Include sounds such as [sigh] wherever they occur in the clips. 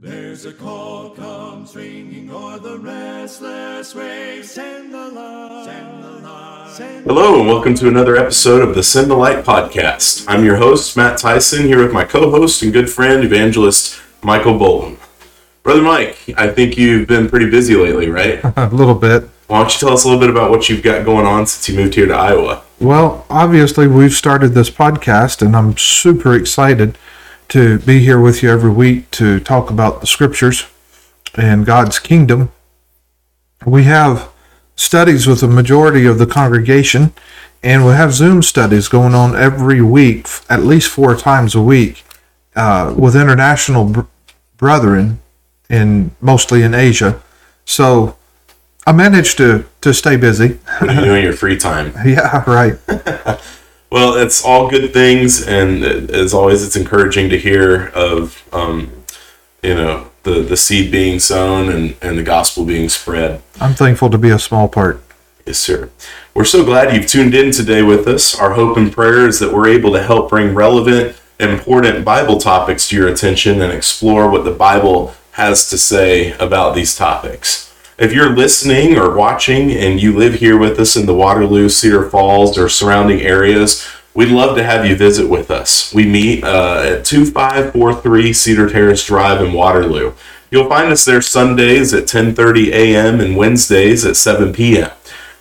There's a call comes ringing o'er the restless waves. Send the light. Send the light. Send Hello, and welcome to another episode of the Send the Light podcast. I'm your host, Matt Tison, here with my co host and good friend, evangelist Michael Bolton. Brother Mike, I think you've been pretty busy lately, right? [laughs] A little bit. Why don't you tell us a little bit about what you've got going on since you moved here to Iowa? Well, obviously, we've started this podcast, and I'm super excited to be here with you every week to talk about the scriptures and God's kingdom. We have studies with the majority of the congregation, and we have Zoom studies going on every week, at least four times a week, uh, with international br- brethren, in mostly in Asia. So I managed to to stay busy. What do you do in your free time? [laughs] yeah, right. [laughs] Well, it's all good things, and as always, it's encouraging to hear of, um, you know, the, the seed being sown and, and the gospel being spread. I'm thankful to be a small part. Yes, sir. We're so glad you've tuned in today with us. Our hope and prayer is that we're able to help bring relevant, important Bible topics to your attention and explore what the Bible has to say about these topics. If you're listening or watching and you live here with us in the Waterloo, Cedar Falls, or surrounding areas, we'd love to have you visit with us. We meet uh, at 2543 Cedar Terrace Drive in Waterloo. You'll find us there Sundays at 10:30 a.m. and Wednesdays at 7 p.m.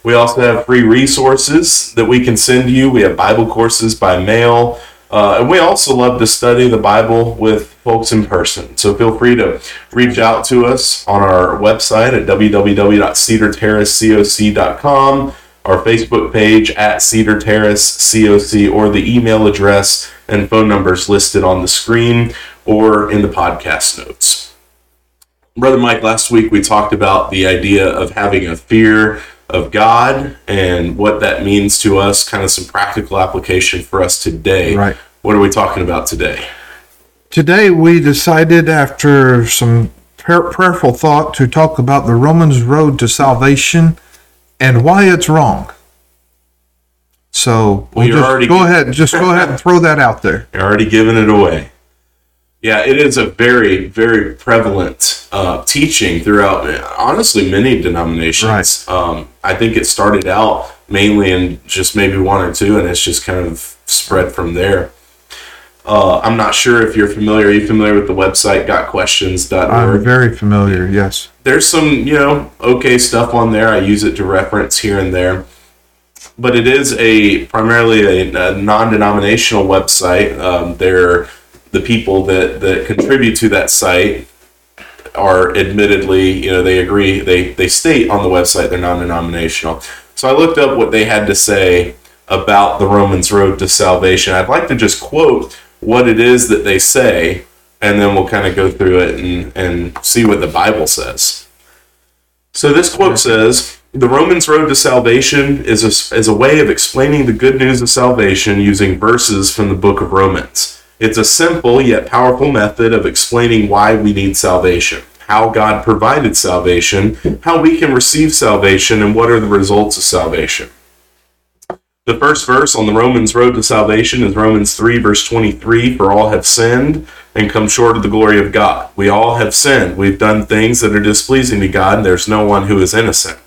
We also have free resources that we can send you. We have Bible courses by mail. Uh, and we also love to study the Bible with folks in person. So feel free to reach out to us on our website at www.cedarterracecoc.com, our Facebook page at Cedar Terrace COC, or the email address and phone numbers listed on the screen or in the podcast notes. Brother Mike, last week we talked about the idea of having a fear of God and what that means to us, kind of some practical application for us today. Right. What are we talking about today? Today, we decided, after some prayer- prayerful thought, to talk about the Romans road to salvation and why it's wrong. So, Well, we'll you're just already- go ahead, and just go ahead and throw that out there. [laughs] You're already giving it away. Yeah, it is a very, very prevalent uh, teaching throughout, honestly, many denominations. Right. Um, I think it started out mainly in just maybe one or two, and it's just kind of spread from there. Uh, I'm not sure if you're familiar. Are you familiar with the website gotquestions.org? I'm very familiar, yes. there's some you know okay stuff on there i use it to reference here and there but it is a primarily a, a non-denominational website um, they're the people that that contribute to that site are admittedly you know they agree they they state on the website they're non-denominational. So i looked up what they had to say about the romans road to salvation. I'd like to just quote what it is that they say and then we'll kind of go through it and, and see what the bible says. So this quote says the romans road to salvation is a, is a way of explaining the good news of salvation using verses from the book of romans it's a simple yet powerful method of explaining why we need salvation, how God provided salvation, how we can receive salvation, and what are the results of salvation. The first verse on the Romans road to salvation is Romans 3, verse 23 For all have sinned and come short of the glory of God. We all have sinned. We've done things that are displeasing to God, and there's no one who is innocent.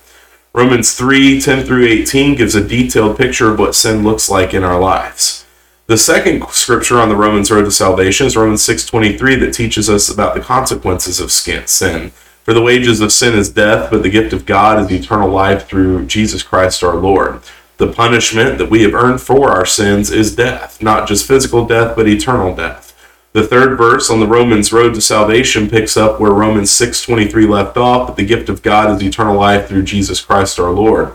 Romans 3, 10 through 18 gives a detailed picture of what sin looks like in our lives. The second scripture on the Romans road to salvation is Romans 6:23 that teaches us about the consequences of sin. For the wages of sin is death, but the gift of God is eternal life through Jesus Christ our Lord. The punishment that we have earned for our sins is death, not just physical death, but eternal death. The third verse on the Romans road to salvation picks up where Romans 6:23 left off, but the gift of God is eternal life through Jesus Christ our Lord.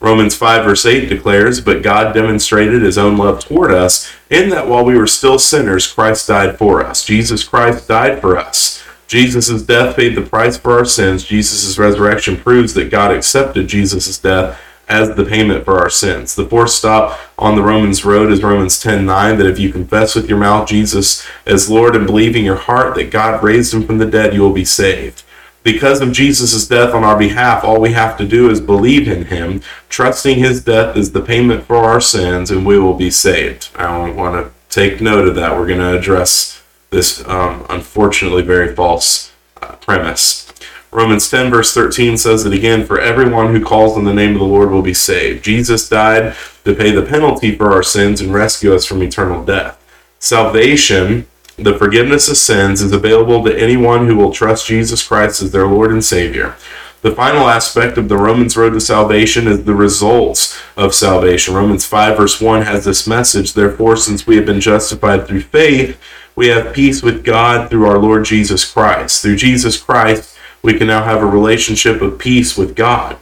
Romans 5 verse 8 declares, But God demonstrated his own love toward us, in that while we were still sinners, Christ died for us. Jesus Christ died for us. Jesus' death paid the price for our sins. Jesus' resurrection proves that God accepted Jesus' death as the payment for our sins. The fourth stop on the Romans road is Romans 10:9 that if you confess with your mouth Jesus as Lord and believe in your heart that God raised him from the dead, you will be saved. Because of Jesus' death on our behalf, all we have to do is believe in him, trusting his death is the payment for our sins, and we will be saved. I want to take note of that. We're going to address this um, unfortunately very false premise. Romans 10, verse 13 says it again For everyone who calls on the name of the Lord will be saved. Jesus died to pay the penalty for our sins and rescue us from eternal death. Salvation, the forgiveness of sins, is available to anyone who will trust Jesus Christ as their Lord and Savior. The final aspect of the Romans road to salvation is the results of salvation. Romans 5, verse 1 has this message Therefore, since we have been justified through faith, we have peace with God through our Lord Jesus Christ. Through Jesus Christ, we can now have a relationship of peace with God.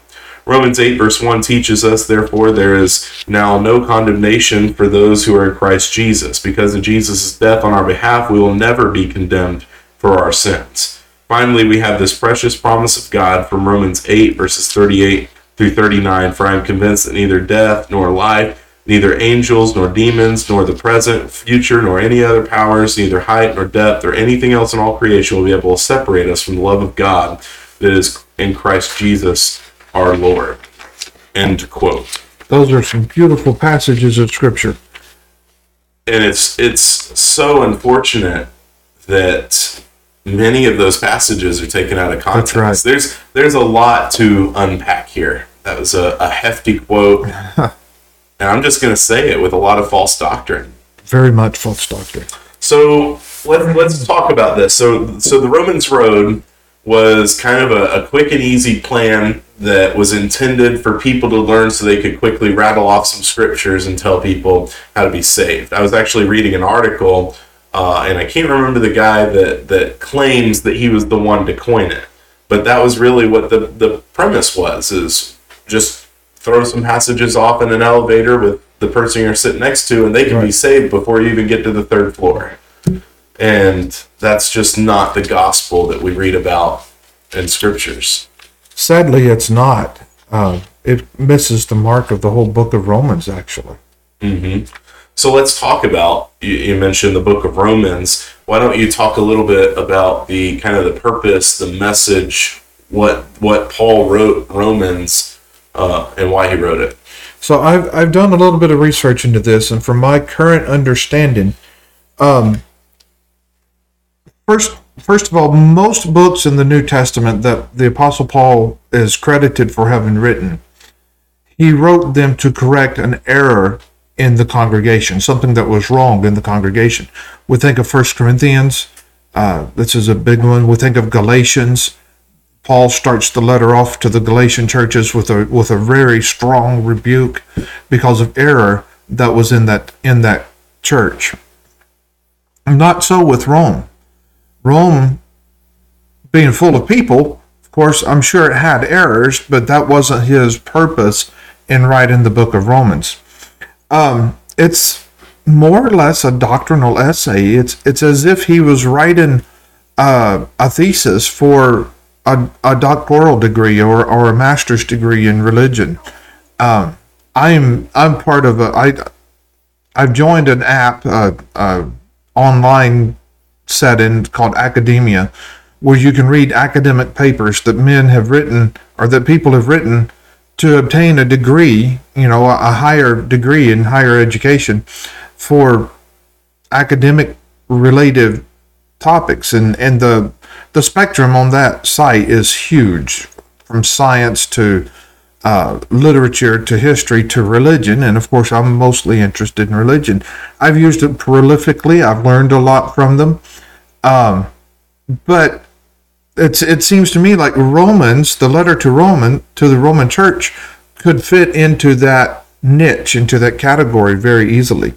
Romans 8, verse 1 teaches us, therefore, there is now no condemnation for those who are in Christ Jesus. Because of Jesus' death on our behalf, we will never be condemned for our sins. Finally, we have this precious promise of God from Romans 8, verses 38 through 39. For I am convinced that neither death nor life, neither angels nor demons, nor the present, future, nor any other powers, neither height nor depth, or anything else in all creation will be able to separate us from the love of God that is in Christ Jesus our Lord. End quote. Those are some beautiful passages of scripture. And it's it's so unfortunate that many of those passages are taken out of context. right. There's there's a lot to unpack here. That was a, a hefty quote. [laughs] and I'm just gonna say it with a lot of false doctrine. Very much false doctrine. So let's let's talk about this. So so the Romans Road was kind of a, a quick and easy plan that was intended for people to learn so they could quickly rattle off some scriptures and tell people how to be saved. I was actually reading an article, uh, and I can't remember the guy that that claims that he was the one to coin it, but that was really what the the premise was: is just throw some passages off in an elevator with the person you're sitting next to, and they can be saved before you even get to the third floor. And that's just not the gospel that we read about in scriptures. Sadly, it's not. Uh, it misses the mark of the whole book of Romans, actually. So let's talk about. You, you mentioned the book of Romans. Why don't you talk a little bit about the kind of the purpose, the message, what what Paul wrote Romans, uh, and why he wrote it. So I've I've done a little bit of research into this, and from my current understanding, um, first first of all, most books in the New Testament that the Apostle Paul is credited for having written, he wrote them to correct an error in the congregation, something that was wrong in the congregation. We think of First Corinthians. Uh, this is a big one. We think of Galatians. Paul starts the letter off to the Galatian churches with a with a very strong rebuke because of error that was in that in that church. Not so with Rome. Rome being full of people, of course, I'm sure it had errors, but that wasn't his purpose in writing the book of Romans. Um, it's more or less a doctrinal essay. It's it's as if he was writing uh, a thesis for a, a doctoral degree or, or a master's degree in religion. Um, I'm I'm part of a I I've joined an app, uh, uh, online setting called Academia, where you can read academic papers that men have written or that people have written to obtain a degree, you know, a, a higher degree in higher education for academic related topics. And and the the spectrum on that site is huge from science to uh, literature to history to religion and of course i'm mostly interested in religion. I've used it prolifically. I've learned a lot from them. Um, but it's it seems to me like romans the letter to roman to the roman church could fit into that niche into that category very easily.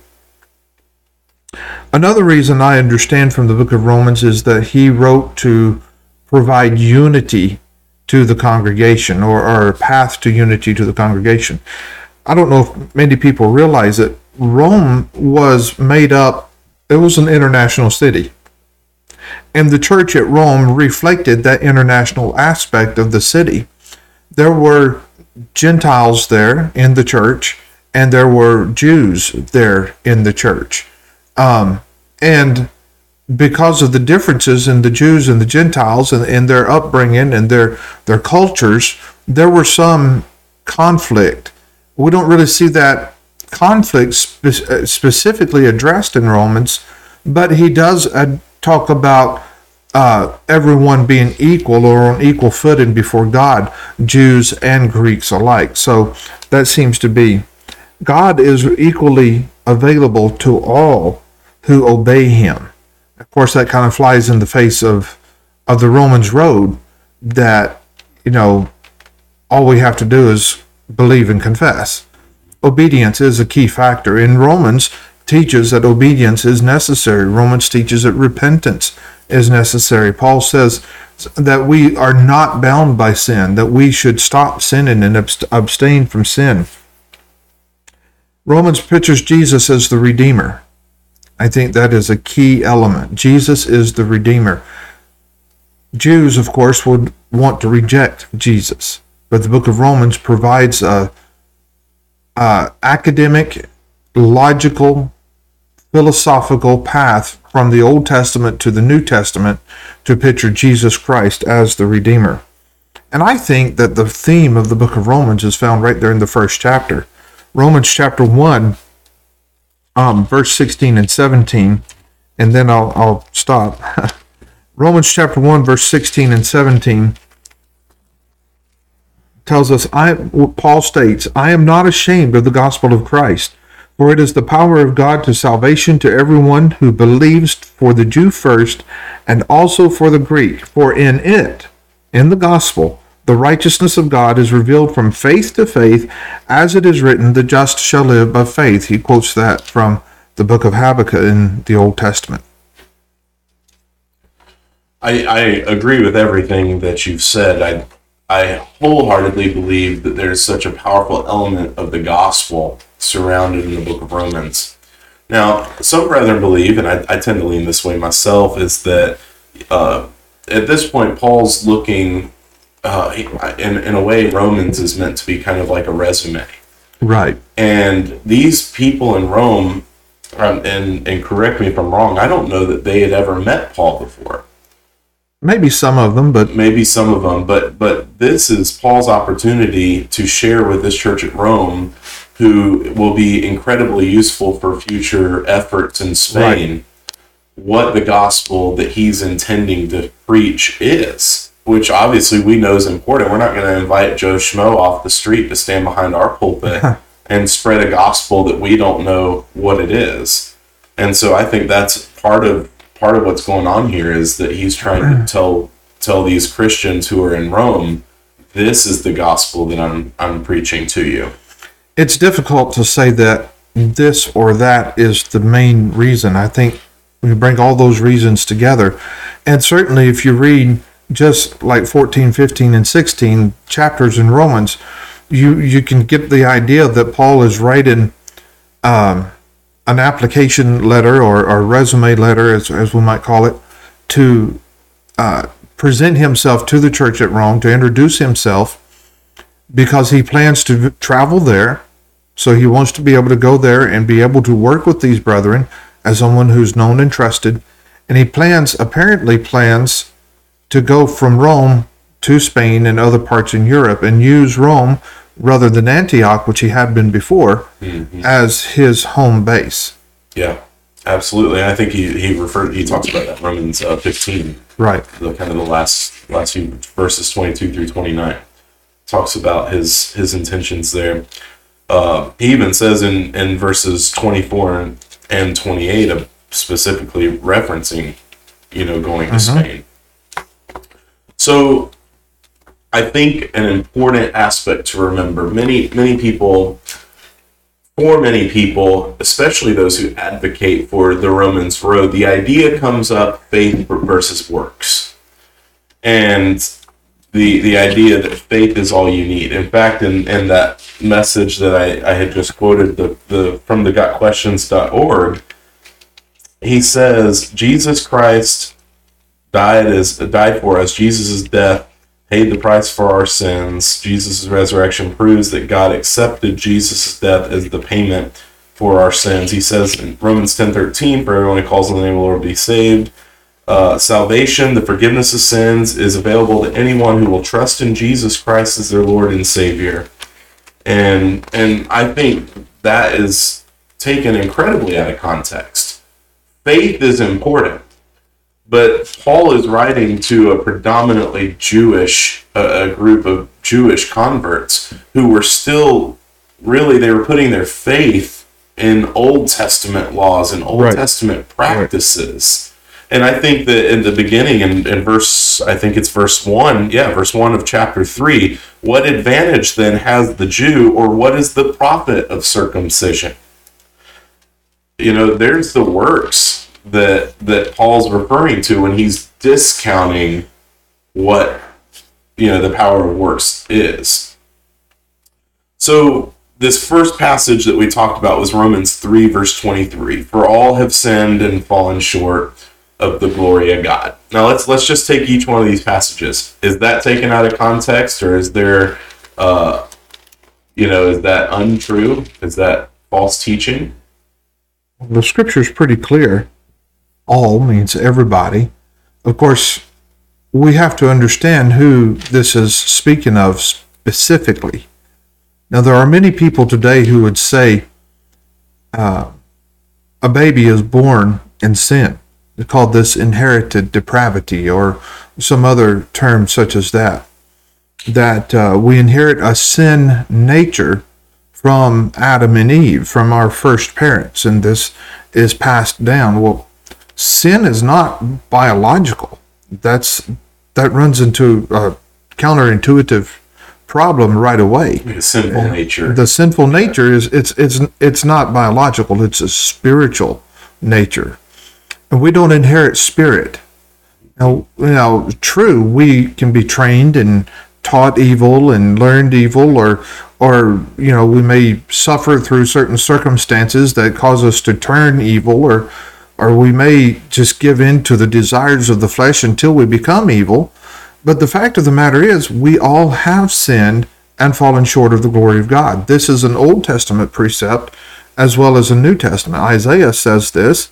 Another reason I understand from the book of Romans is that he wrote to provide unity to the congregation or, or a path to unity to the congregation. I don't know if many people realize that Rome was made up, it was an international city. And the church at Rome reflected that international aspect of the city. There were Gentiles there in the church, and there were Jews there in the church. Um, and because of the differences in the Jews and the Gentiles and, and their upbringing and their their cultures, there were some conflict. We don't really see that conflict spe- uh, specifically addressed in Romans, but he does uh, talk about uh, everyone being equal or on equal footing before God, Jews and Greeks alike. So that seems to be God is equally available to all who obey Him. Of course, that kind of flies in the face of of the Romans road that you know all we have to do is believe and confess. Obedience is a key factor. In Romans teaches that obedience is necessary. Romans teaches that repentance is necessary. Paul says that we are not bound by sin, that we should stop sinning and abstain from sin. Romans pictures Jesus as the Redeemer. I think that is a key element. Jesus is the Redeemer. Jews, of course, would want to reject Jesus, but the book of Romans provides a, a academic, logical, philosophical path from the Old Testament to the New Testament to picture Jesus Christ as the Redeemer. And I think that the theme of the book of Romans is found right there in the first chapter. Romans chapter 1, um, verse 16 and 17, and then I'll, I'll stop. [laughs] Romans chapter 1, verse 16 and 17 tells us, I, Paul states, I am not ashamed of the gospel of Christ for it is the power of God to salvation to everyone who believes, for the Jew first, and also for the Greek. For in it, in the gospel, the righteousness of God is revealed from faith to faith, as it is written, the just shall live by faith. He quotes that from the book of Habakkuk in the Old Testament. I, I agree with everything that you've said. I I wholeheartedly believe that there's such a powerful element of the gospel surrounded in the book of Romans. Now, some brethren believe, and I, I tend to lean this way myself, is that uh, at this point, Paul's looking, uh, in, in a way, Romans is meant to be kind of like a resume. Right. And these people in Rome, um, and, and correct me if I'm wrong, I don't know that they had ever met Paul before. Maybe some of them, but maybe some of them, but but this is Paul's opportunity to share with this church at Rome who will be incredibly useful for future efforts in Spain, right. what the gospel that he's intending to preach is, which obviously we know is important. We're not going to invite Joe Schmo off the street to stand behind our pulpit [laughs] and spread a gospel that we don't know what it is. And so I think that's part of part of what's going on here is that he's trying to [clears throat] tell tell these Christians who are in Rome, this is the gospel that I'm I'm preaching to you it's difficult to say that this or that is the main reason. I think we bring all those reasons together. And certainly, if you read just like 14, 15, and 16 chapters in Romans, you, you can get the idea that Paul is writing um, an application letter or, or resume letter, as, as we might call it, to uh, present himself to the church at Rome, to introduce himself, because he plans to travel there. So he wants to be able to go there and be able to work with these brethren as someone who's known and trusted. And he plans, apparently plans, to go from Rome to Spain and other parts in Europe and use Rome rather than Antioch, which he had been before, mm-hmm. as his home base. Yeah, absolutely. I think he, he referred he talks about that Romans uh, 15, right? The kind of the last last few verses 22 through 29 talks about his his intentions there. Uh, he even says in in verses 24 and, and 28 of specifically referencing, you know, going to mm-hmm. Spain. So I think an important aspect to remember many many people for many people, especially those who advocate for the Romans road, the idea comes up faith versus works. And the the idea that faith is all you need. In fact, in, in that message that I, I had just quoted the, the from the gotquestions.org, he says Jesus Christ died as died for us. Jesus' death paid the price for our sins. Jesus' resurrection proves that God accepted Jesus' death as the payment for our sins. He says in Romans ten thirteen, for everyone who calls on the name of the Lord will be saved. Uh, salvation, the forgiveness of sins, is available to anyone who will trust in Jesus Christ as their Lord and Savior. And and I think that is taken incredibly out of context. Faith is important, But Paul is writing to a predominantly Jewish, a, a group of Jewish converts who were still really they were putting their faith in Old Testament laws and Old Right. Testament practices. And I think that in the beginning, in, in verse, I think it's verse one, yeah, verse one of chapter three, what advantage then has the Jew, or what is the profit of circumcision? You know, there's the works that that Paul's referring to when he's discounting what you know the power of works is. So this first passage that we talked about was Romans 3 verse 23. For all have sinned and fallen short of the glory of God. Now let's let's just take each one of these passages. Is that taken out of context or is there uh you know, is that untrue? Is that false teaching? The scripture is pretty clear. All means everybody. Of course, we have to understand who this is speaking of specifically. Now, there are many people today who would say uh, a baby is born in sin. They call this inherited depravity or some other term such as that. That uh, we inherit a sin nature from Adam and Eve, from our first parents, and this is passed down. Well, sin is not biological. That's that runs into a counterintuitive problem right away. The sinful nature. The sinful nature is it's it's it's not biological. It's a spiritual nature, and we don't inherit spirit. Now, you know, true, we can be trained and taught evil and learned evil, or or you know, we may suffer through certain circumstances that cause us to turn evil, or or we may just give in to the desires of the flesh until we become evil. But the fact of the matter is, we all have sinned and fallen short of the glory of God. This is an Old Testament precept as well as a New Testament. Isaiah says this,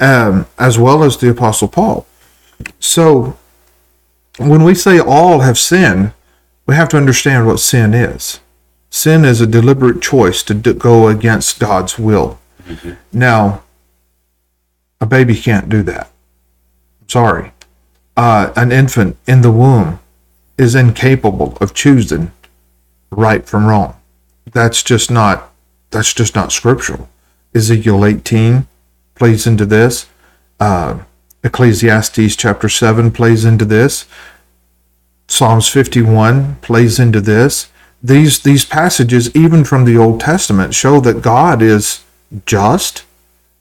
um, as well as the Apostle Paul. So, when we say all have sinned, we have to understand what sin is. Sin is a deliberate choice to go against God's will. Now, a baby can't do that. I'm sorry. Uh, an infant in the womb is incapable of choosing right from wrong. That's just not that's just not scriptural. Ezekiel 18 plays into this. Uh, Ecclesiastes chapter 7 plays into this. Psalms 51 plays into this. These these passages, even from the Old Testament, show that God is just,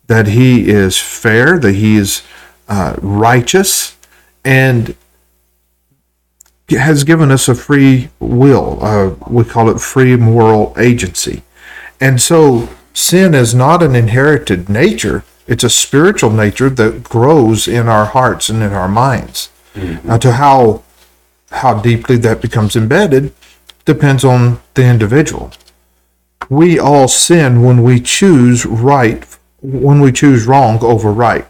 that He is fair, that He is uh, righteous, and has given us a free will. Uh, we call it free moral agency. And so sin is not an inherited nature, it's a spiritual nature that grows in our hearts and in our minds. Now, to how how deeply that becomes embedded depends on the individual. We all sin when we choose right, when we choose wrong over right.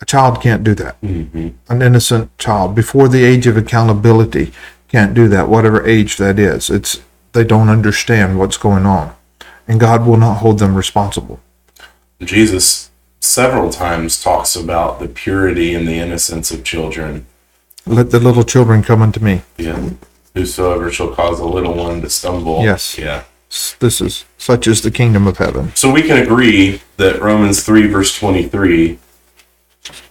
A child can't do that. Mm-hmm. An innocent child before the age of accountability can't do that, whatever age that is. It's they don't understand what's going on, and God will not hold them responsible. Jesus several times talks about the purity and the innocence of children. Let the little children come unto me. Yeah. Whosoever shall cause a little one to stumble. Yes. Yeah. This is such is the kingdom of heaven. So we can agree that Romans 3, verse 23,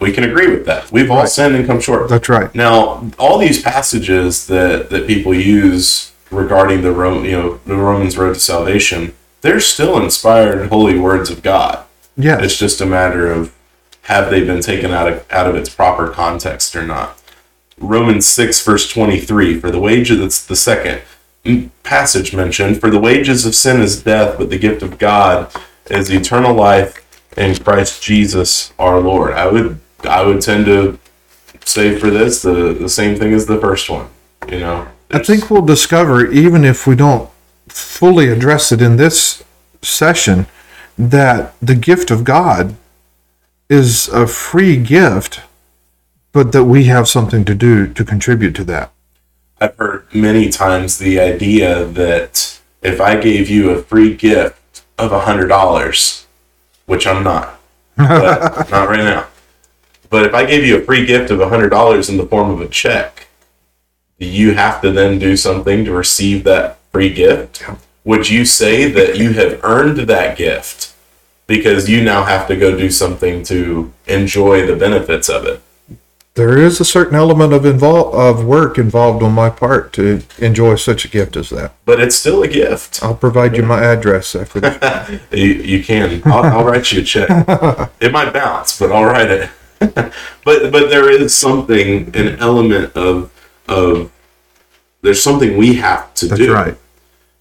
we can agree with that. We've all Right. sinned and come short. That's right. Now, all these passages that, that people use regarding the Ro- you know the Romans road to salvation, they're still inspired holy words of God. Yes. It's just a matter of have they been taken out of out of its proper context or not. Romans 6 verse 23 for the wages that's the second passage mentioned for the wages of sin is death but the gift of God is eternal life in Christ Jesus our Lord. I would I would tend to say for this the the same thing as the first one, you know. I think we'll discover, even if we don't fully address it in this session, that the gift of God is a free gift, but that we have something to do to contribute to that. I've heard many times the idea that if I gave you a free gift of a hundred dollars, which I'm not, [laughs] but not right now. But if I gave you a free gift of $100 in the form of a check, do you have to then do something to receive that free gift? Would you say that you have earned that gift because you now have to go do something to enjoy the benefits of it? There is a certain element of invol- of work involved on my part to enjoy such a gift as that. But it's still a gift. I'll provide you my address after this. [laughs] You, you can. I'll, I'll write you a check. It might bounce, but I'll write it. [laughs] but but there is something, an element of of there's something we have to That's do. right.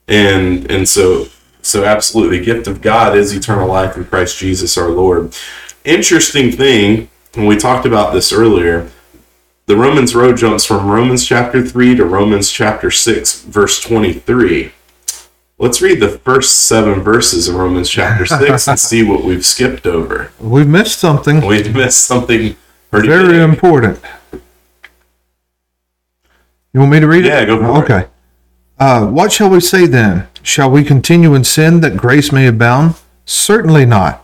And and so so absolutely, the gift of God is eternal life in Christ Jesus our Lord. Interesting thing, when we talked about this earlier, the Romans road jumps from Romans chapter 3 to Romans chapter 6, verse 23. Let's read the first seven verses of Romans chapter 6 [laughs] and see what we've skipped over. We've missed something [laughs] We've missed something pretty very big. important. You want me to read it? Yeah, go for it. okay. Uh, what shall we say then? Shall we continue in sin that grace may abound? Certainly not.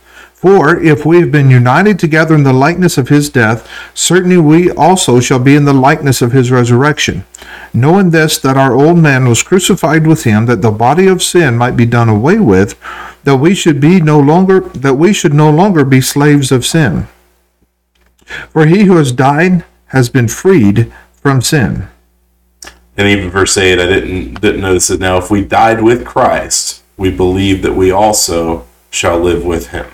For if we have been united together in the likeness of his death, certainly we also shall be in the likeness of his resurrection. Knowing this, that our old man was crucified with him, that the body of sin might be done away with, that we should be no longer that we should no longer be slaves of sin. For he who has died has been freed from sin. And even verse 8, I didn't didn't notice it. Now, if we died with Christ, we believe that we also shall live with him.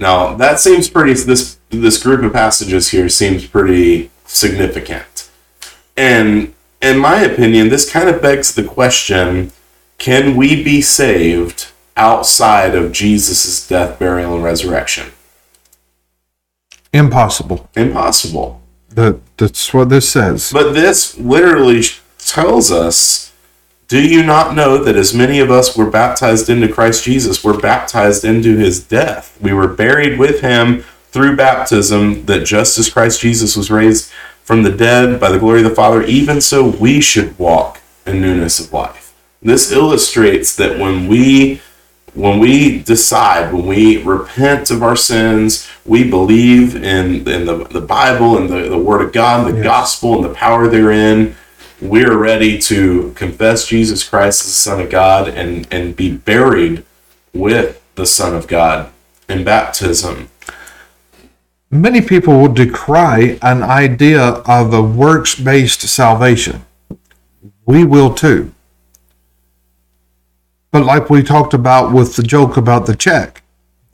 Now, that seems pretty this this group of passages here seems pretty significant. And in my opinion, this kind of begs the question, can we be saved outside of Jesus' death, burial, and resurrection? Impossible. Impossible. That, that's what this says. But this literally tells us Do you not know that as many of us were baptized into Christ Jesus, were baptized into his death? We were buried with him through baptism, that just as Christ Jesus was raised from the dead by the glory of the Father, even so we should walk in newness of life. This illustrates that when we when we decide, when we repent of our sins, we believe in, in the, the Bible and the, the Word of God, the Yes. gospel and the power therein, we're ready to confess Jesus Christ as the Son of God and, and be buried with the Son of God in baptism. Many people will decry an idea of a works based salvation. We will too. But, like we talked about with the joke about the check,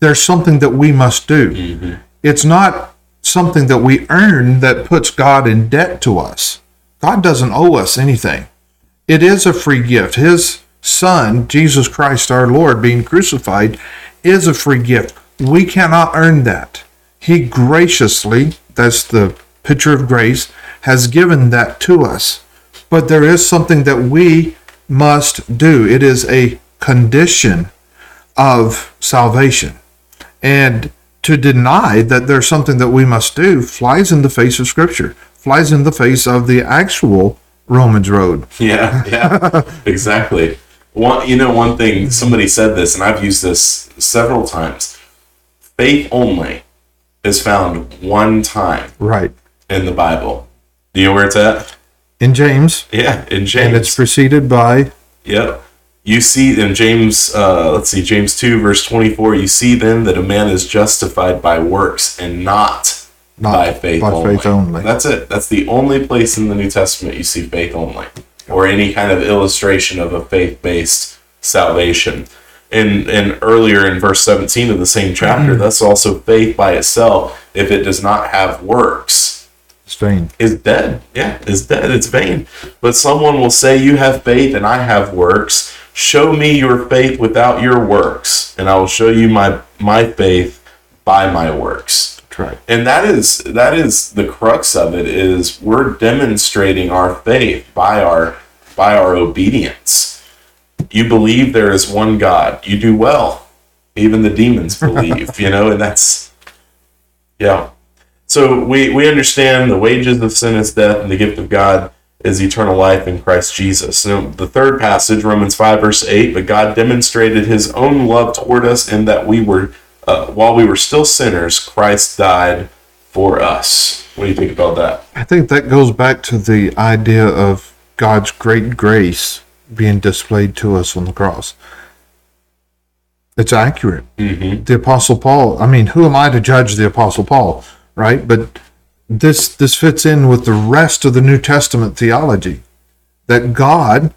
there's something that we must do. Mm-hmm. It's not something that we earn that puts God in debt to us. God doesn't owe us anything. It is a free gift. His Son, Jesus Christ our Lord, being crucified, is a free gift. We cannot earn that. He graciously, that's the picture of grace, has given that to us. But there is something that we must do. It is a condition of salvation. And to deny that there's something that we must do flies in the face of Scripture, flies in the face of the actual Romans road. Yeah, yeah, [laughs] exactly. One, you know, one thing somebody said this, and I've used this several times. Faith only is found one time Right. in the Bible. Do you know where it's at? In James, Yeah, in James. and it's preceded by Yep. You see in James, uh, let's see, James 2, verse 24, you see then that a man is justified by works and not, Not by faith by only. faith only. That's it. That's the only place in the New Testament you see faith only or any kind of illustration of a faith based salvation. And, and earlier in verse 17 of the same chapter, Mm-hmm. that's also faith by itself, if it does not have works, Spain. is dead. Yeah, is dead. It's vain. But someone will say, You have faith and I have works. Show me your faith without your works, and I will show you my my faith by my works. Right. And that is that is the crux of it is we're demonstrating our faith by our by our obedience. You believe there is one God. You do well. Even the demons [laughs] believe, you know, and that's, yeah. So we, we understand the wages of sin is death, and the gift of God is eternal life in Christ Jesus. Now, the third passage, Romans 5, verse 8, but God demonstrated his own love toward us in that we were, uh, while we were still sinners, Christ died for us. What do you think about that? I think that goes back to the idea of God's great grace being displayed to us on the cross. It's accurate. Mm-hmm. The Apostle Paul, I mean, who am I to judge the Apostle Paul, right? But this this fits in with the rest of the New Testament theology that God,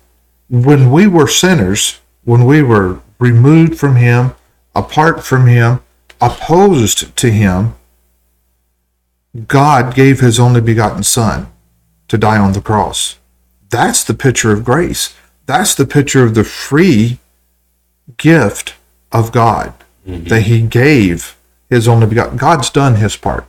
when we were sinners, when we were removed from Him, apart from Him, opposed to Him, God gave His only begotten Son to die on the cross. That's the picture of grace. That's the picture of the free gift of God mm-hmm. that He gave His only begotten. God's done His part.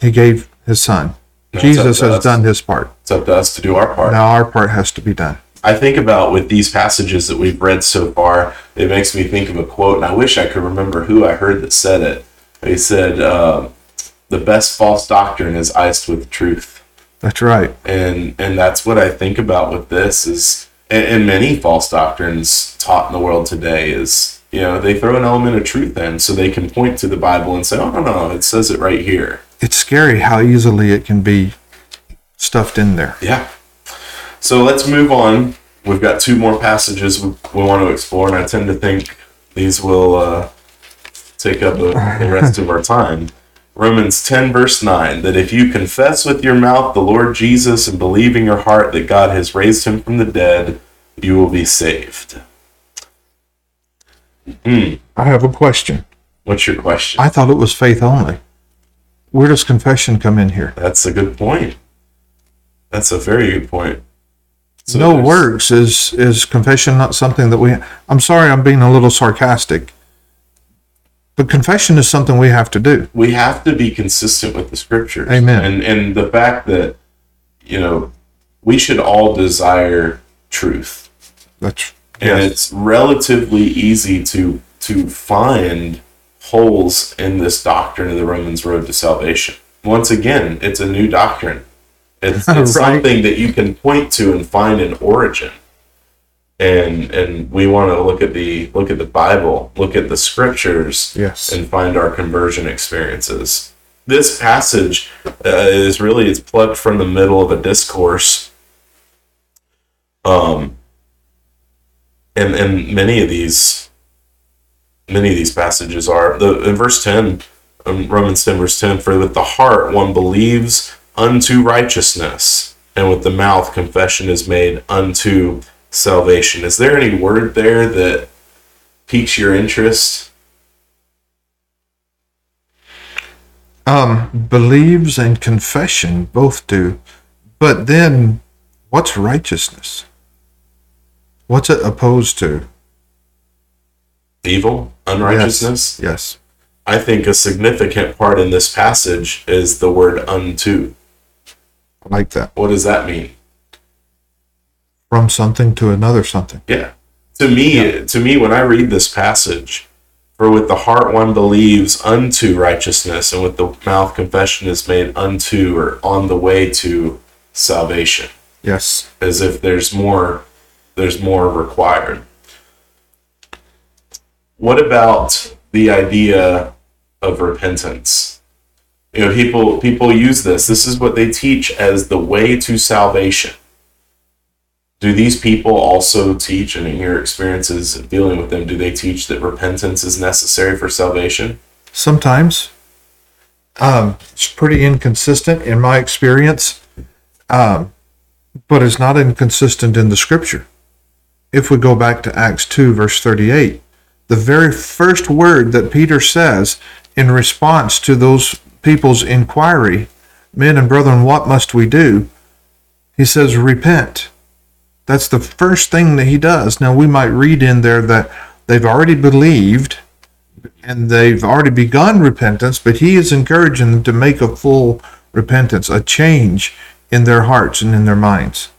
He gave His Son. That's Jesus has us. done His part. It's up to us to do our part. Now our part has to be done. I think about with these passages that we've read so far, it makes me think of a quote, and I wish I could remember who I heard that said it. They said, uh, "The best false doctrine is iced with truth," That's right. and and that's what I think about with this is, and, and many false doctrines taught in the world today is, you know, they throw an element of truth in, so they can point to the Bible and say, "Oh no, no, it says it right here." It's scary how easily it can be stuffed in there. Yeah. So let's move on. We've got two more passages we, we want to explore, and I tend to think these will uh, take up the, the rest of our [laughs] time. Romans 10, verse 9 that if you confess with your mouth the Lord Jesus and believe in your heart that God has raised him from the dead, you will be saved. I have a question. What's your question? I thought it was faith only. Where does confession come in here? That's a good point. That's a very good point. So no there's- works is is confession not something that we I'm sorry I'm being a little sarcastic. But confession is something we have to do. we have to be consistent with the scriptures. Amen. And and the fact that you know we should all desire truth, That's and yes. it's relatively easy to to find holes in this doctrine of the Romans road to salvation. Once again, it's a new doctrine. It's, [laughs] it's Right. something that you can point to and find an origin. And and we want to look at the look at the Bible, look at the scriptures, Yes. and find our conversion experiences. This passage uh, is really it's plucked from the middle of a discourse. Um, and and many of these many of these passages are the in verse 10 um, romans 10 verse 10 for with the heart one believes unto righteousness and with the mouth confession is made unto salvation is there any word there that piques your interest um believes and confession both do. But then what's righteousness? What's it opposed to? evil unrighteousness Yes. i think a significant part in this passage is the word unto like that. what does that mean From something to another something. Yeah. To me, to me, when I read this passage, for with the heart one believes unto righteousness, and with the mouth confession is made unto or on the way to salvation, Yes. as if there's more, there's more required. What about the idea of repentance? You know, people people use this. This is what they teach as the way to salvation do these people also teach and in your experiences dealing with them do they teach that repentance is necessary for salvation Sometimes. Um, it's pretty inconsistent in my experience. Um, but it's not inconsistent in the scripture. If we go back to Acts 2, verse 38, the very first word that Peter says in response to those people's inquiry, men and brethren, what must we do? He says, repent. That's the first thing that he does. Now, we might read in there that they've already believed and they've already begun repentance, but he is encouraging them to make a full repentance, a change in their hearts and in their minds.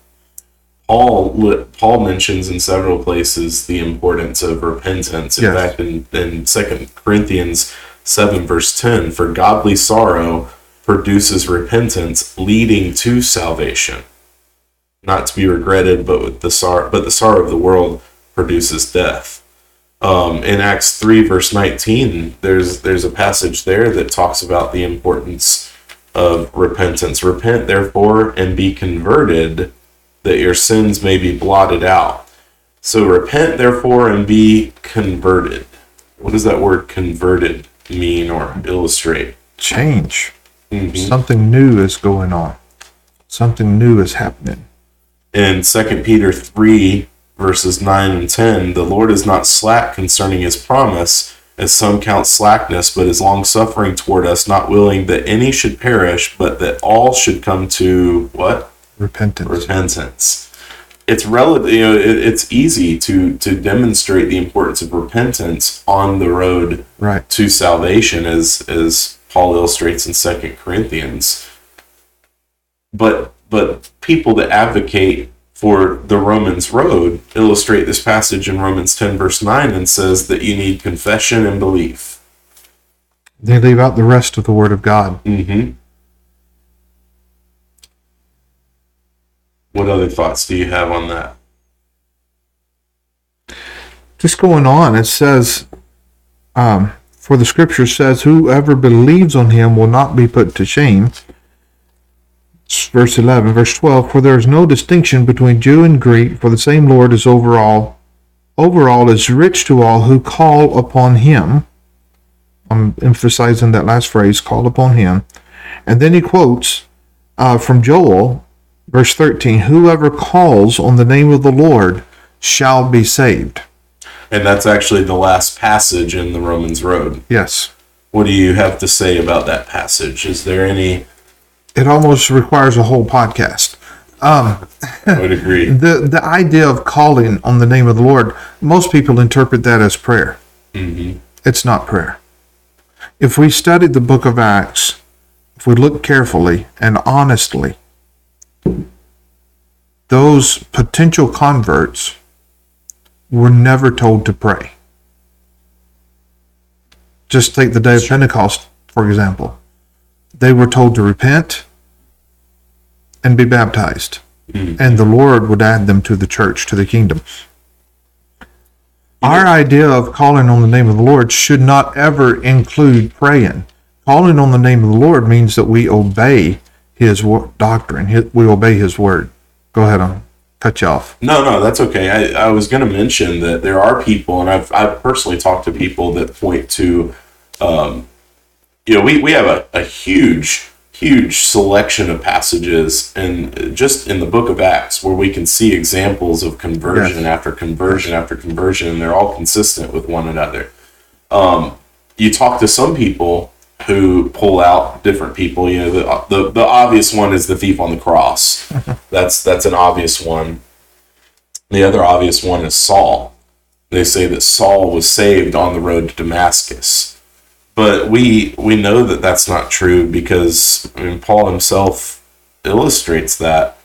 Paul Paul mentions in several places the importance of repentance. In Yes. fact, in, in 2 Corinthians 7, verse 10, for godly sorrow produces repentance leading to salvation. Not to be regretted, but with the sorrow but the sorrow of the world produces death. Um, in Acts 3, verse 19, there's there's a passage there that talks about the importance of repentance. Repent therefore and be converted that your sins may be blotted out. So repent therefore and be converted. What does that word converted mean or illustrate? Change. Mhm. Something new is going on. Something new is happening. In 2 Peter 3, verses 9 and 10, the Lord is not slack concerning his promise, as some count slackness, but is long suffering toward us, not willing that any should perish, but that all should come to what? Repentance. repentance. It's relative, you know, it, it's easy to to demonstrate the importance of repentance on the road Right. to salvation, as as Paul illustrates in Second Corinthians. But but people that advocate for the Romans road illustrate this passage in Romans ten verse nine and says that you need confession and belief. They leave out the rest of the Word of God. Mm-hmm. What other thoughts do you have on that? Just going on, it says, um, for the scripture says, whoever believes on him will not be put to shame. It's Verse 11, verse 12, for there is no distinction between Jew and Greek, for the same Lord is over all. Over all is rich to all who call upon him. I'm emphasizing that last phrase, call upon him. And then he quotes uh, from Joel, verse 13, whoever calls on the name of the Lord shall be saved. And that's actually the last passage in the Romans Road. Yes. What do you have to say about that passage? Is there any? It almost requires a whole podcast. Um, I would agree. [laughs] the the idea of calling on the name of the Lord, most people interpret that as prayer. hmm It's not prayer. If we studied the book of Acts, if we look carefully and honestly, those potential converts were never told to pray. Just take the day of Pentecost, for example. They were told to repent and be baptized, and the Lord would add them to the church, to the kingdom. Our idea of calling on the name of the Lord should not ever include praying. Calling on the name of the Lord means that we obey His doctrine. His, we obey His word. Go ahead, I'll cut you off. No, no, that's okay. I, I was going to mention that there are people, and I've I've personally talked to people that point to, um, you know, we we have a, a huge huge selection of passages and just in the book of acts where we can see examples of conversion Yes. after conversion after conversion and they're all consistent with one another um, you talk to some people who pull out different people you know the, the, the obvious one is the thief on the cross [laughs] that's that's an obvious one the other obvious one is saul they say that saul was saved on the road to damascus but we we know that that's not true because I mean, Paul himself illustrates that.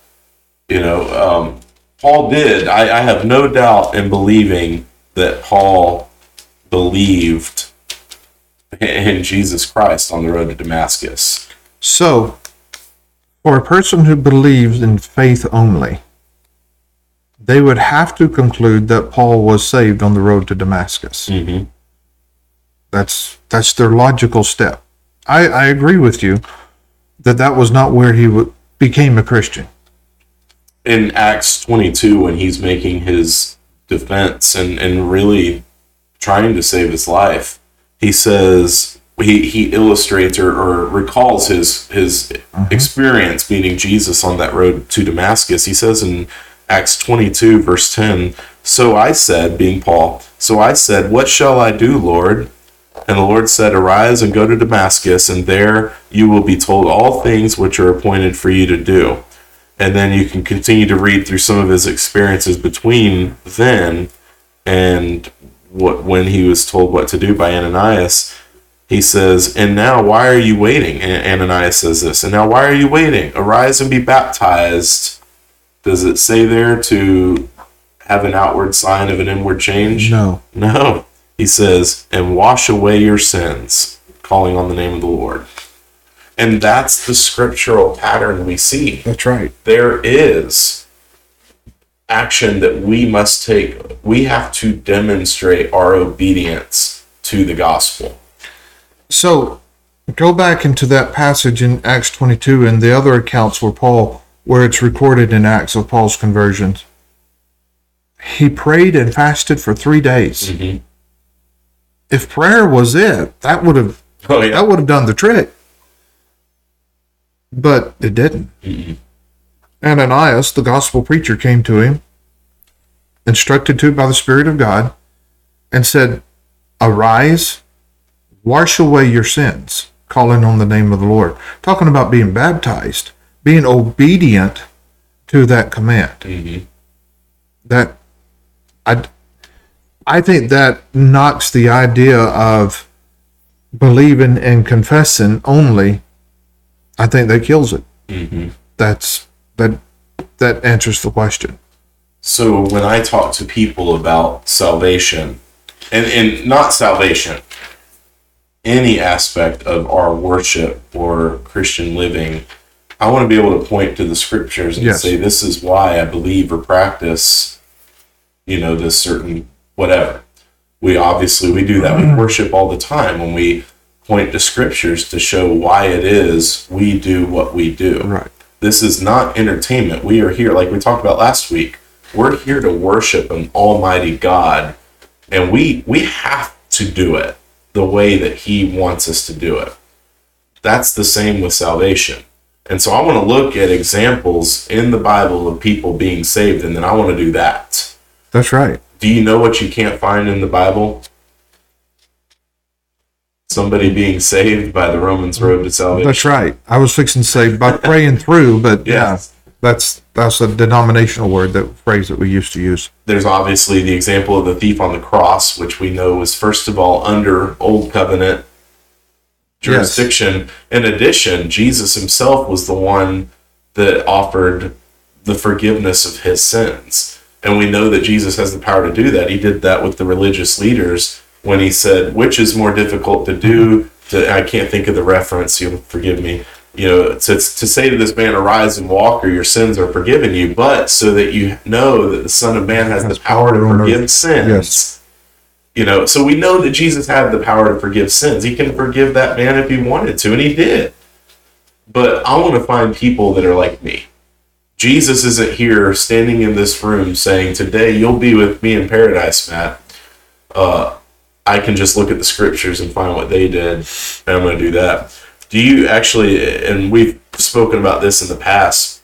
You know, um, Paul did. I, I have no doubt in believing that Paul believed [laughs] in Jesus Christ on the road to Damascus. So, for a person who believes in faith only, they would have to conclude that Paul was saved on the road to Damascus. Mm-hmm. That's that's their logical step. I, I agree with you that that was not where he w- became a Christian. in Acts 22 when he's making his defense and, and really trying to save his life, he says he, he illustrates or, or recalls his his mm-hmm. experience meeting Jesus on that road to Damascus. He says in Acts 22 verse 10, "So I said, being Paul, so I said, what shall I do, Lord?" And the Lord said, Arise and go to Damascus, and there you will be told all things which are appointed for you to do and then you can continue to read through some of his experiences between then and what when he was told what to do by Ananias. He says, "And now why are you waiting?" And Ananias says this, "And now why are you waiting? Arise and be baptized, Does it say there to have an outward sign of an inward change? No. No. He says, and wash away your sins, calling on the name of the Lord. And that's the scriptural pattern we see. That's right. There is action that we must take. We have to demonstrate our obedience to the gospel. So go back into that passage in Acts 22 and the other accounts where Paul, where it's recorded in Acts of Paul's conversions. He prayed and fasted for three days. Mhm. If prayer was it, that would have Oh, yeah. that would have done the trick. But it didn't. Ananias, the gospel preacher, came to him, instructed to by the Spirit of God, and said, Arise, wash away your sins, calling on the name of the Lord. Talking about being baptized, being obedient to that command. Mhm. That I, I think that knocks the idea of believing and confessing only. I think that kills it. Mhm. That's that that answers the question. So when I talk to people about salvation, and, and not salvation, any aspect of our worship or Christian living, I want to be able to point to the scriptures and Yes. say, this is why I believe or practice, you know, this certain whatever. We obviously we do that with [clears throat] worship all the time when we point to scriptures to show why it is we do what we do. Right. This is not entertainment. We are here, like we talked about last week. We're here to worship an Almighty God, and we we have to do it the way that He wants us to do it. That's the same with salvation. And so I want to look at examples in the Bible of people being saved, and then I want to do that. That's right. Do you know what you can't find in the Bible? Somebody being saved by the Romans road to salvation. That's right. I was fixing to say by praying through, but yeah, that's that's a denominational word, that phrase that we used to use. there's obviously the example of the thief on the cross, which we know was first of all under old covenant jurisdiction. In addition, Jesus himself was the one that offered the forgiveness of his sins. And we know that Jesus has the power to do that. He did that with the religious leaders when he said, which is more difficult to do to I can't think of the reference, you'll forgive me. You know, to, to say to this man, arise and walk, or your sins are forgiven you, but so that you know that the Son of Man has, Has the power to power earth. forgive sins. Yes. You know, so we know that Jesus had the power to forgive sins. He can forgive that man if he wanted to, and he did. But I want to find people that are like me. Jesus isn't here standing in this room saying, Today you'll be with me in paradise, Matt. Uh, I can just look at the scriptures and find what they did, and I'm going to do that. Do you actually, and we've spoken about this in the past,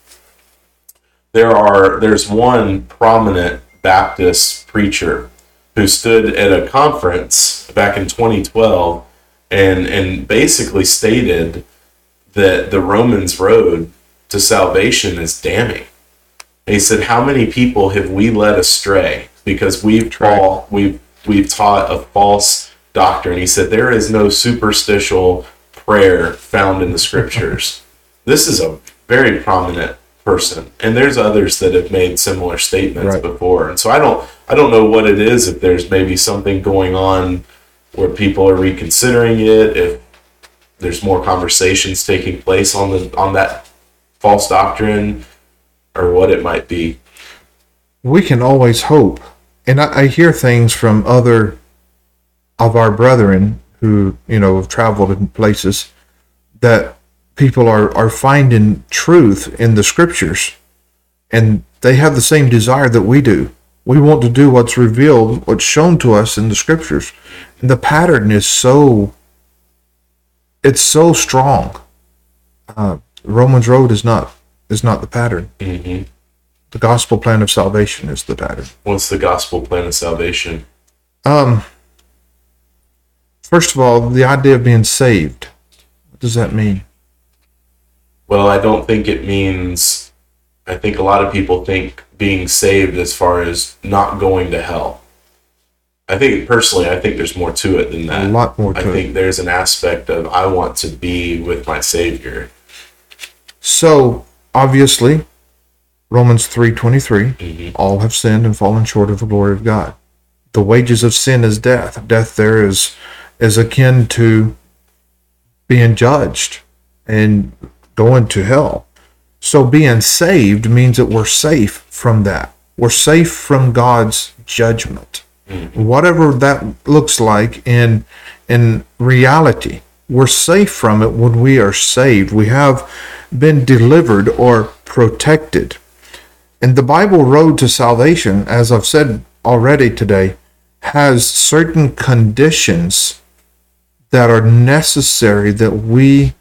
there are there's one prominent Baptist preacher who stood at a conference back in 2012 and and basically stated that the Romans road to salvation is damning. He said, "How many people have we led astray because we've fall, we've we've taught a false doctrine?" He said, "There is no superstitial prayer found in the scriptures." [laughs] this is a very prominent person, and there's others that have made similar statements Right. before. And so I don't I don't know what it is. If there's maybe something going on where people are reconsidering it, if there's more conversations taking place on the on that false doctrine or what it might be. we can always hope. And I, I hear things from other of our brethren who, you know, have traveled in places that people are, are finding truth in the scriptures and they have the same desire that we do. We want to do what's revealed, what's shown to us in the scriptures. And the pattern is so, it's so strong. Uh, Romans Road is not, is not the pattern. hmm The gospel plan of salvation is the pattern. What's the gospel plan of salvation? Um, first of all, the idea of being saved. What does that mean? Well, I don't think it means. I think a lot of people think being saved as far as not going to hell. I think personally, I think there's more to it than that. A lot more I to it. think there's an aspect of I want to be with my Savior. So, obviously, Romans 3:23, all have sinned and fallen short of the glory of God. The wages of sin is death. Death there is is akin to being judged and going to hell. So being saved means that we're safe from that. We're safe from God's judgment. Whatever that looks like in in reality, we're safe from it when we are saved. We have been delivered or protected. And the Bible road to salvation, as I've said already today, has certain conditions that are necessary that we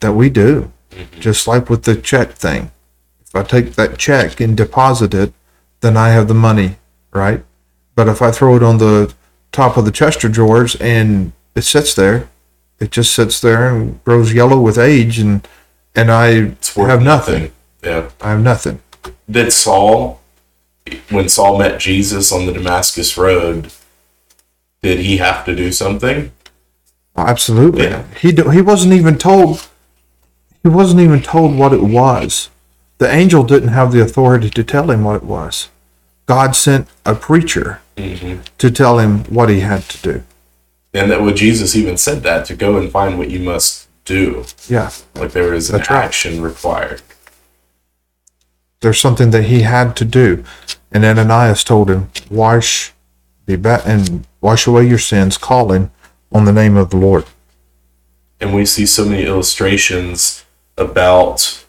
that we do. Mm-hmm. Just like with the check thing. If I take that check and deposit it, then I have the money, right? But if I throw it on the top of the Chester drawers and it sits there, it just sits there and grows yellow with age and and I have nothing. Yeah. I have nothing. Did Saul, when Saul met Jesus on the Damascus Road, did he have to do something? Absolutely. Yeah. He do, he wasn't even told. He wasn't even told what it was. The angel didn't have the authority to tell him what it was. God sent a preacher mm-hmm. to tell him what he had to do. And that what Jesus even said that to go and find what you must do. Yeah, Like there is an That's right. action required. There's something that he had to do, and Ananias told him, "Wash, be back, and wash away your sins, calling on the name of the Lord." and we see so many illustrations about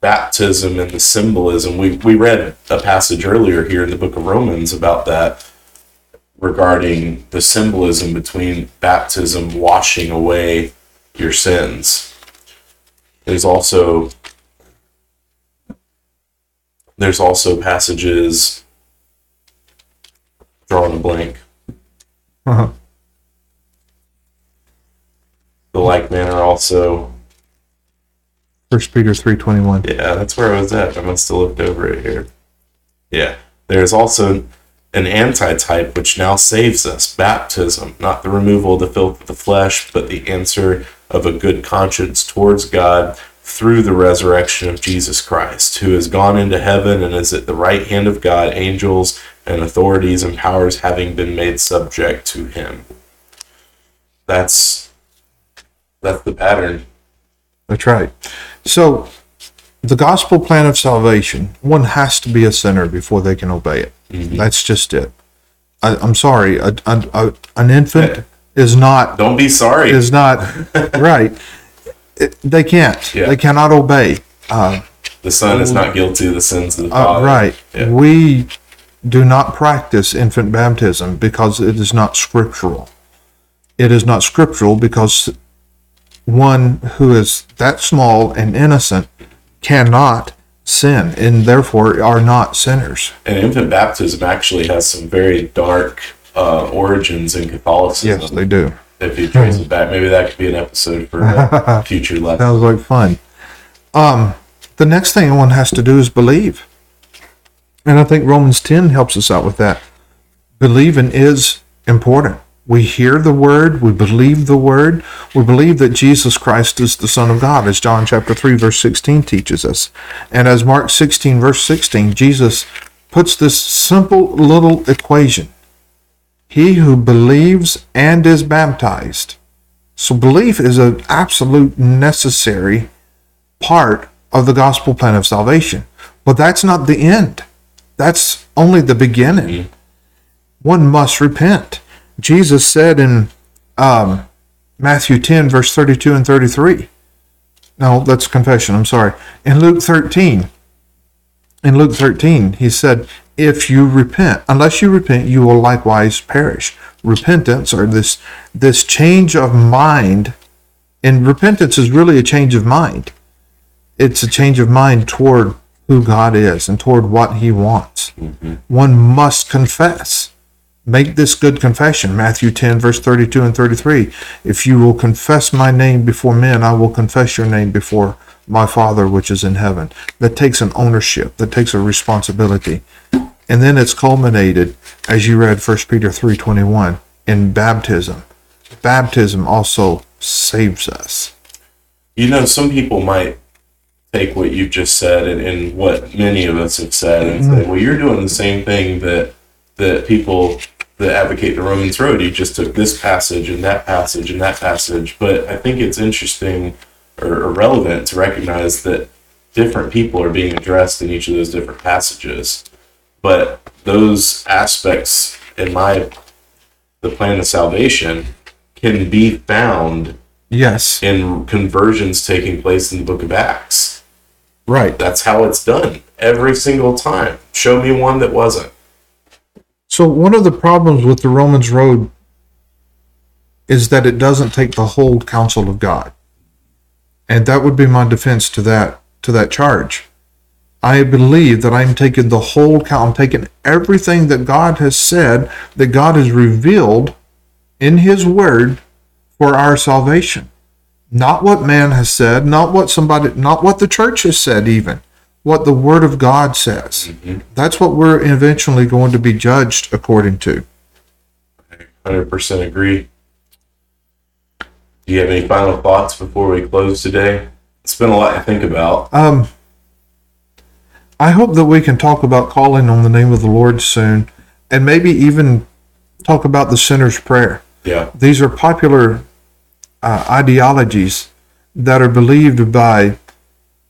baptism and the symbolism. We we read a passage earlier here in the book of Romans about that regarding the symbolism between baptism washing away your sins. There's also there's also passages drawing a blank. Uh-huh. The like manner also First Peter three twenty one. Yeah, that's where I was at. I must have looked over it here. Yeah. There's also an antitype which now saves us baptism, not the removal of the filth of the flesh, but the answer of a good conscience towards God through the resurrection of Jesus Christ, who has gone into heaven and is at the right hand of God, angels and authorities and powers having been made subject to him. That's that's the pattern. That's right. So, the gospel plan of salvation, one has to be a sinner before they can obey it. Mm-hmm. That's just it. I, I'm sorry, a, a, a- an infant is not Don't be sorry. is not [laughs] right. It, they can't. Yeah. They cannot obey. Uh, The son is not guilty of the sins of the uh, father. right. Yeah. We do not practice infant baptism because it is not scriptural. It is not scriptural because one who is that small and innocent cannot sin and therefore are not sinners. And infant baptism actually has some very dark uh, origins in Catholicism. Yes, they do. If he trace it back, maybe that could be an episode for a [laughs] future lesson. Sounds like fun. Um, the next thing one has to do is believe. And I think Romans 10 helps us out with that. Believing is important. We hear the word, we believe the word, we believe that Jesus Christ is the Son of God, as John chapter 3, verse 16 teaches us. And as Mark 16, verse 16, Jesus puts this simple little equation He who believes and is baptized. So belief is an absolute necessary part of the gospel plan of salvation. But that's not the end. That's only the beginning. One must repent. Jesus said in um, Matthew 10, verse 32 and 33. No, that's confession. I'm sorry. In Luke 13, in Luke 13, he said, If you repent, unless you repent, you will likewise perish. Repentance or this this change of mind, and repentance is really a change of mind. It's a change of mind toward who God is and toward what he wants. Mm-hmm. One must confess. Make this good confession. Matthew 10, verse 32 and 33. If you will confess my name before men, I will confess your name before my Father which is in heaven. That takes an ownership, that takes a responsibility. And then it's culminated, as you read 1 Peter 3.21, in baptism. Baptism also saves us. You know, some people might take what you've just said and, and what many of us have said and say, mm-hmm. well, you're doing the same thing that that people that advocate the Romans road. You just took this passage and that passage and that passage. But I think it's interesting or, or relevant to recognize that different people are being addressed in each of those different passages. But those aspects in my the plan of salvation can be found Yes. in conversions taking place in the book of Acts. Right. That's how it's done every single time. Show me one that wasn't. So one of the problems with the Romans road is that it doesn't take the whole counsel of God. And that would be my defense to that to that charge. I believe that I'm taking the whole count. I'm taking everything that God has said, that God has revealed in His Word for our salvation. Not what man has said, not what somebody, not what the church has said, even what the Word of God says. That's what we're eventually going to be judged according to. 100% agree. Do you have any final thoughts before we close today? It's been a lot to think about. Um, I hope that we can talk about calling on the name of the Lord soon, and maybe even talk about the sinner's prayer. Yeah. These are popular uh, ideologies that are believed by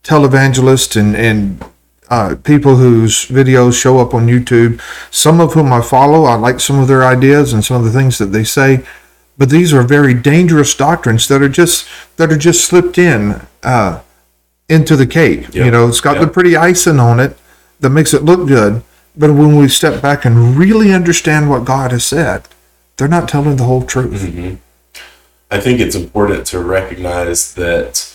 televangelists and and uh, people whose videos show up on YouTube. Some of whom I follow. I like some of their ideas and some of the things that they say. But these are very dangerous doctrines that are just that are just slipped in uh, into the cake. Yeah. You know, it's got Yeah. the pretty icing on it that makes it look good. But when we step back and really understand what God has said, they're not telling the whole truth. I think it's important to recognize that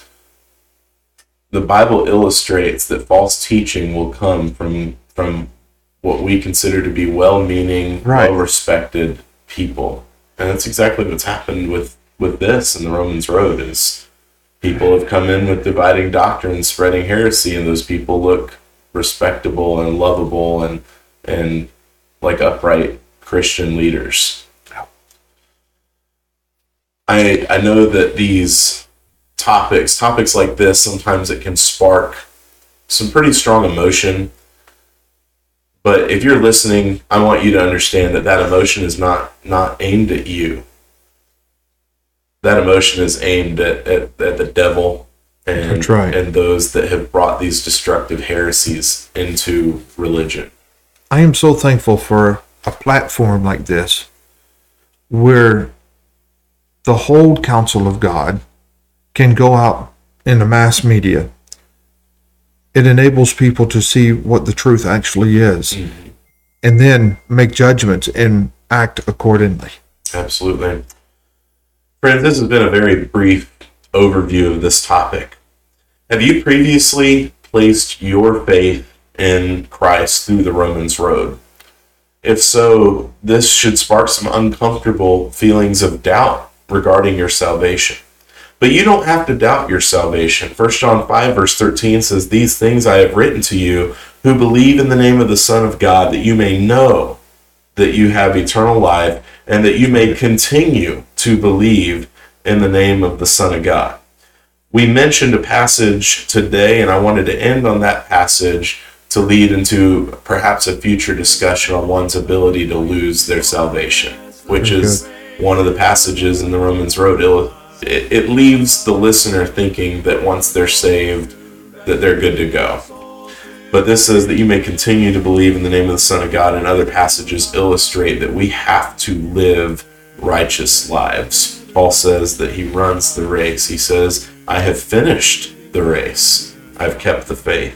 the Bible illustrates that false teaching will come from from what we consider to be well-meaning, Right. well-respected people, and that's exactly what's happened with with this and the Romans Road. Is people have come in with dividing doctrines, spreading heresy, and those people look respectable and lovable and and like upright Christian leaders. I I know that these topics, topics like this, sometimes it can spark some pretty strong emotion. But if you're listening, I want you to understand that that emotion is not not aimed at you. That emotion is aimed at, at, at the devil and, right. and those that have brought these destructive heresies into religion. I am so thankful for a platform like this where the whole counsel of God can go out in the mass media. It enables people to see what the truth actually is mm-hmm. and then make judgments and act accordingly. Absolutely. Friends, this has been a very brief overview of this topic. Have you previously placed your faith in Christ through the Romans road? If so, this should spark some uncomfortable feelings of doubt regarding your salvation. But you don't have to doubt your salvation. 1 John 5, verse 13 says, These things I have written to you who believe in the name of the Son of God, that you may know that you have eternal life and that you may continue to believe in the name of the Son of God. We mentioned a passage today, and I wanted to end on that passage to lead into perhaps a future discussion on one's ability to lose their salvation, which is one of the passages in the Romans Road. It, it leaves the listener thinking that once they're saved, that they're good to go. But this says that you may continue to believe in the name of the Son of God, and other passages illustrate that we have to live righteous lives. Paul says that he runs the race. He says, I have finished the race, I've kept the faith.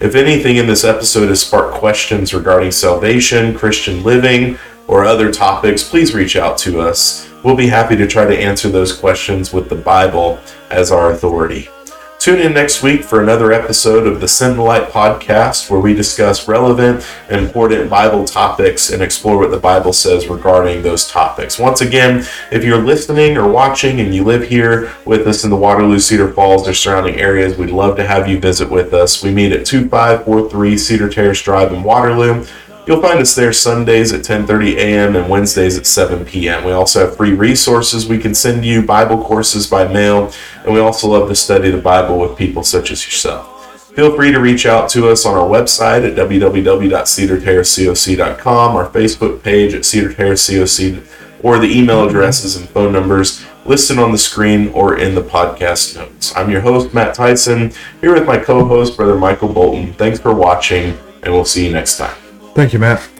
If anything in this episode has sparked questions regarding salvation, Christian living, or other topics, please reach out to us. We'll be happy to try to answer those questions with the Bible as our authority. Tune in next week for another episode of the Send the Light podcast where we discuss relevant and important Bible topics and explore what the Bible says regarding those topics. Once again, if you're listening or watching and you live here with us in the Waterloo, Cedar Falls, or surrounding areas, we'd love to have you visit with us. We meet at 2543 Cedar Terrace Drive in Waterloo. You'll find us there Sundays at 10:30 a.m. and Wednesdays at 7 p.m. We also have free resources we can send you, Bible courses by mail, and we also love to study the Bible with people such as yourself. Feel free to reach out to us on our website at www.cedarterracecoc.com, our Facebook page at Cedar Terrace COC, or the email addresses and phone numbers listed on the screen or in the podcast notes. I'm your host, Matt Tison, here with my co host, Brother Michael Bolton. Thanks for watching, and we'll see you next time. Thank you, Matt.